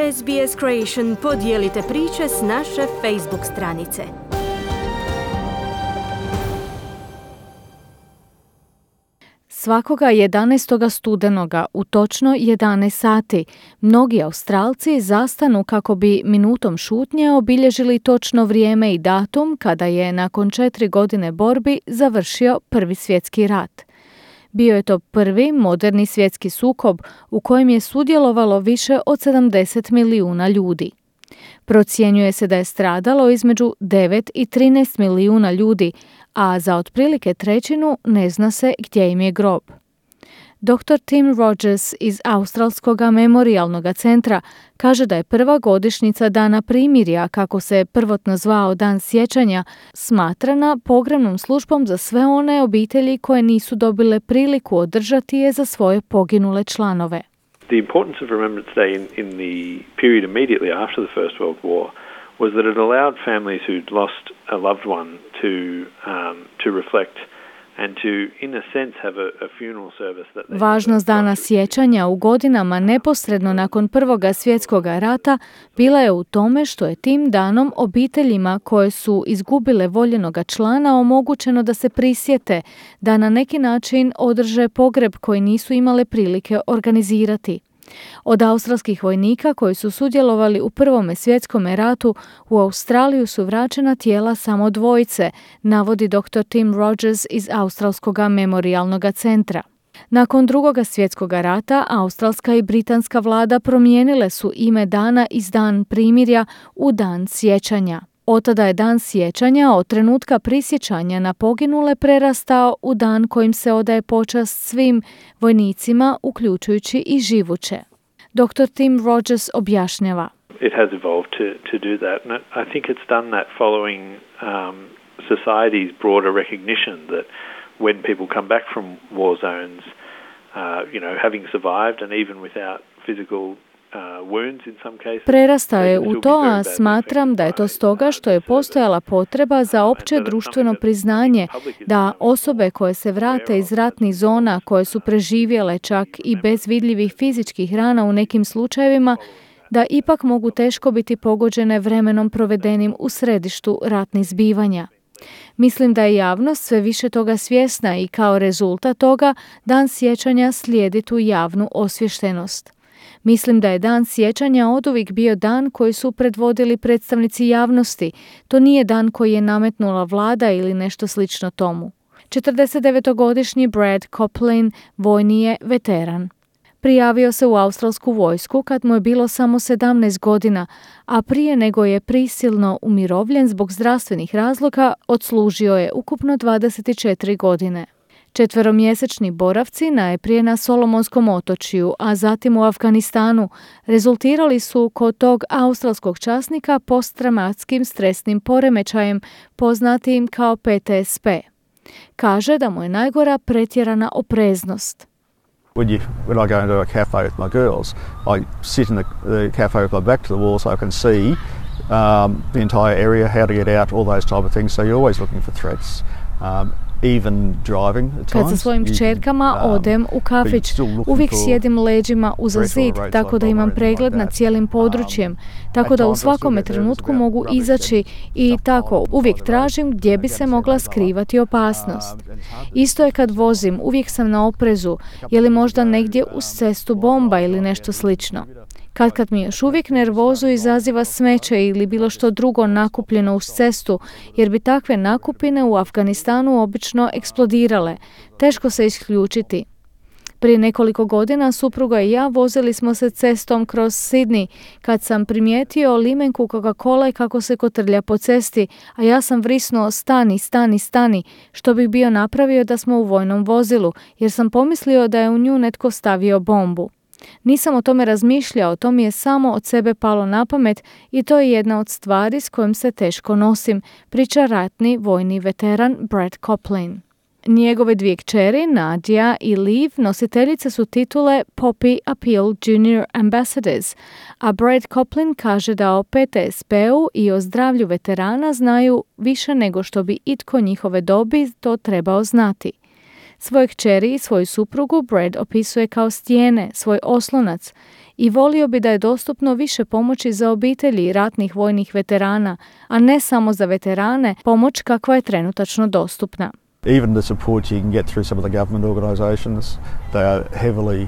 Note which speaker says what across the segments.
Speaker 1: SBS Creation podijelite priče s naše Facebook stranice. Svakoga 11. studenoga u točno 11 sati mnogi Australci zastanu kako bi minutom šutnje obilježili točno vrijeme i datum kada je nakon četiri godine borbi završio Prvi svjetski rat. Bio je to prvi moderni svjetski sukob u kojem je sudjelovalo više od 70 milijuna ljudi. Procjenjuje se da je stradalo između 9 i 13 milijuna ljudi, a za otprilike trećinu ne zna se gdje im je grob. Dr. Tim Rogers iz Australskog memorialnog centra kaže da je prva godišnjica dana primirja, kako se prvotno zvao dan sjećanja, smatrana pogrebnom službom za sve one obitelji koje nisu dobile priliku održati je za svoje poginule članove.
Speaker 2: The importance of Remembrance Day in, in the period immediately after the First World War was that it allowed families who'd lost a loved one to, um, to reflect
Speaker 1: Važnost dana sjećanja u godinama neposredno nakon Prvoga svjetskog rata bila je u tome što je tim danom obiteljima koje su izgubile voljenoga člana omogućeno da se prisjete, da na neki način održe pogreb koji nisu imale prilike organizirati. Od australskih vojnika koji su sudjelovali u Prvome svjetskom ratu u Australiju su vraćena tijela samo dvojice, navodi dr. Tim Rogers iz Australskog memorialnog centra. Nakon drugog svjetskog rata, australska i britanska vlada promijenile su ime dana iz dan primirja u dan sjećanja. Od tada je dan sjećanja od trenutka prisjećanja na poginule prerastao u dan kojim se odaje počast svim vojnicima, uključujući i živuće. Dr. Tim Rogers objašnjava.
Speaker 2: It has evolved to, to do that. And I think it's done that following um, society's broader recognition that when people come back from war zones, uh, you know, having survived and even without physical
Speaker 1: Prerastao je u to, a smatram da je to stoga što je postojala potreba za opće društveno priznanje da osobe koje se vrate iz ratnih zona, koje su preživjele čak i bez vidljivih fizičkih rana u nekim slučajevima, da ipak mogu teško biti pogođene vremenom provedenim u središtu ratnih zbivanja. Mislim da je javnost sve više toga svjesna i kao rezultat toga dan sjećanja slijedi tu javnu osvještenost. Mislim da je dan sjećanja oduvijek bio dan koji su predvodili predstavnici javnosti. To nije dan koji je nametnula vlada ili nešto slično tomu. 49-godišnji Brad Coplin vojni je veteran. Prijavio se u australsku vojsku kad mu je bilo samo 17 godina, a prije nego je prisilno umirovljen zbog zdravstvenih razloga, odslužio je ukupno 24 godine. Četveromjesečni boravci najprije na Solomonskom otočju, a zatim u Afganistanu rezultirali su kod tog australskog časnika posttraumatskim stresnim poremećajem poznatim kao PTSP. Kaže da mu je najgora pretjerana opreznost.
Speaker 3: When, you, when I go into a cafe with my girls, I sit in the, the cafe with my back to the wall so I can see um, the entire area, how to get out, all those type of things. So you're always looking for threats. Um,
Speaker 1: kad sa svojim čerkama um, odem u kafić, uvijek sjedim leđima uza zid, tako da imam pregled nad cijelim um, područjem, tako da u svakome trenutku mogu izaći i tako uvijek tražim gdje bi se mogla skrivati opasnost. Um, Isto je kad vozim, uvijek sam na oprezu, je li možda negdje uz cestu bomba ili nešto slično. Kad kad mi još uvijek nervozu izaziva smeće ili bilo što drugo nakupljeno uz cestu, jer bi takve nakupine u Afganistanu obično eksplodirale. Teško se isključiti. Prije nekoliko godina supruga i ja vozili smo se cestom kroz Sidney kad sam primijetio limenku Coca-Cola kako se kotrlja po cesti, a ja sam vrisnuo stani, stani, stani, što bi bio napravio da smo u vojnom vozilu, jer sam pomislio da je u nju netko stavio bombu. Nisam o tome razmišljao, to mi je samo od sebe palo na pamet i to je jedna od stvari s kojim se teško nosim, priča ratni vojni veteran Brad Coplin. Njegove dvije kćeri, Nadia i Liv, nositeljice su titule Poppy Appeal Junior Ambassadors, a Brad Coplin kaže da o PTSP-u i o zdravlju veterana znaju više nego što bi itko njihove dobi to trebao znati. Svoje kćeri i svoju suprugu Brad opisuje kao stijene, svoj oslonac i volio bi da je dostupno više pomoći za obitelji ratnih vojnih veterana, a ne samo za veterane, pomoć kakva je trenutačno dostupna.
Speaker 3: Even the support you can get through some of the government organisations, they are heavily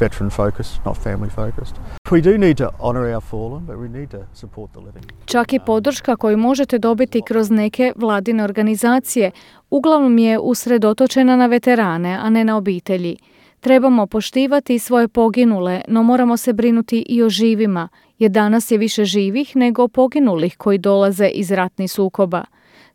Speaker 3: veteran focused, not family focused. We do need to honor our fallen, but we need to support the living.
Speaker 1: Čak i podrška koju možete dobiti kroz neke vladine organizacije uglavnom je usredotočena na veterane, a ne na obitelji. Trebamo poštivati svoje poginule, no moramo se brinuti i o živima, jer danas je više živih nego poginulih koji dolaze iz ratnih sukoba.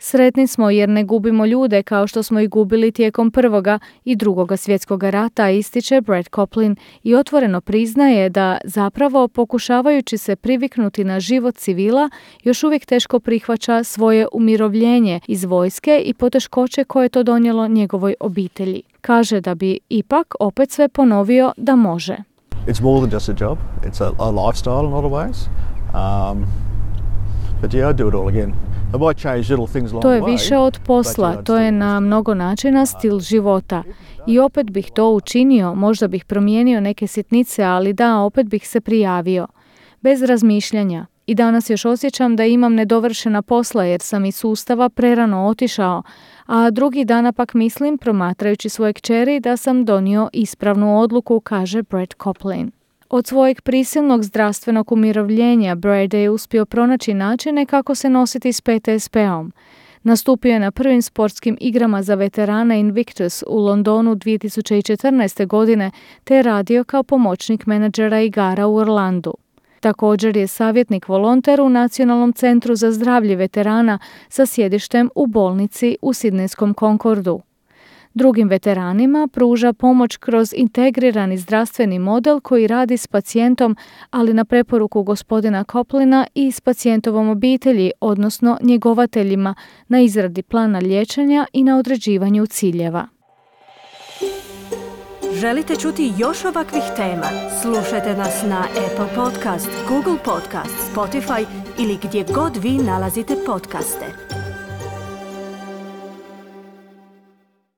Speaker 1: Sretni smo jer ne gubimo ljude kao što smo ih gubili tijekom prvoga i drugoga svjetskog rata, ističe Brad Coplin i otvoreno priznaje da zapravo pokušavajući se priviknuti na život civila još uvijek teško prihvaća svoje umirovljenje iz vojske i poteškoće koje je to donijelo njegovoj obitelji. Kaže da bi ipak opet sve ponovio da može.
Speaker 3: It's more than just a job. It's a, a lifestyle in a lot of ways. Um, but yeah, I'd do it all again.
Speaker 1: To je više od posla, to je na mnogo načina stil života. I opet bih to učinio, možda bih promijenio neke sitnice, ali da, opet bih se prijavio. Bez razmišljanja. I danas još osjećam da imam nedovršena posla jer sam iz sustava prerano otišao, a drugi dana pak mislim, promatrajući svoje kćeri, da sam donio ispravnu odluku, kaže Brett Coplin. Od svojeg prisilnog zdravstvenog umirovljenja Brad je uspio pronaći načine kako se nositi s PTSP-om. Nastupio je na prvim sportskim igrama za veterana Invictus u Londonu 2014. godine te radio kao pomoćnik menadžera igara u Orlandu. Također je savjetnik volonter u Nacionalnom centru za zdravlje veterana sa sjedištem u bolnici u Sidnejskom Concordu. Drugim veteranima pruža pomoć kroz integrirani zdravstveni model koji radi s pacijentom, ali na preporuku gospodina Koplina i s pacijentovom obitelji, odnosno njegovateljima, na izradi plana liječenja i na određivanju ciljeva.
Speaker 4: Želite čuti još ovakvih tema? Slušajte nas na Apple Podcast, Google Podcast, Spotify ili gdje god vi nalazite podcaste.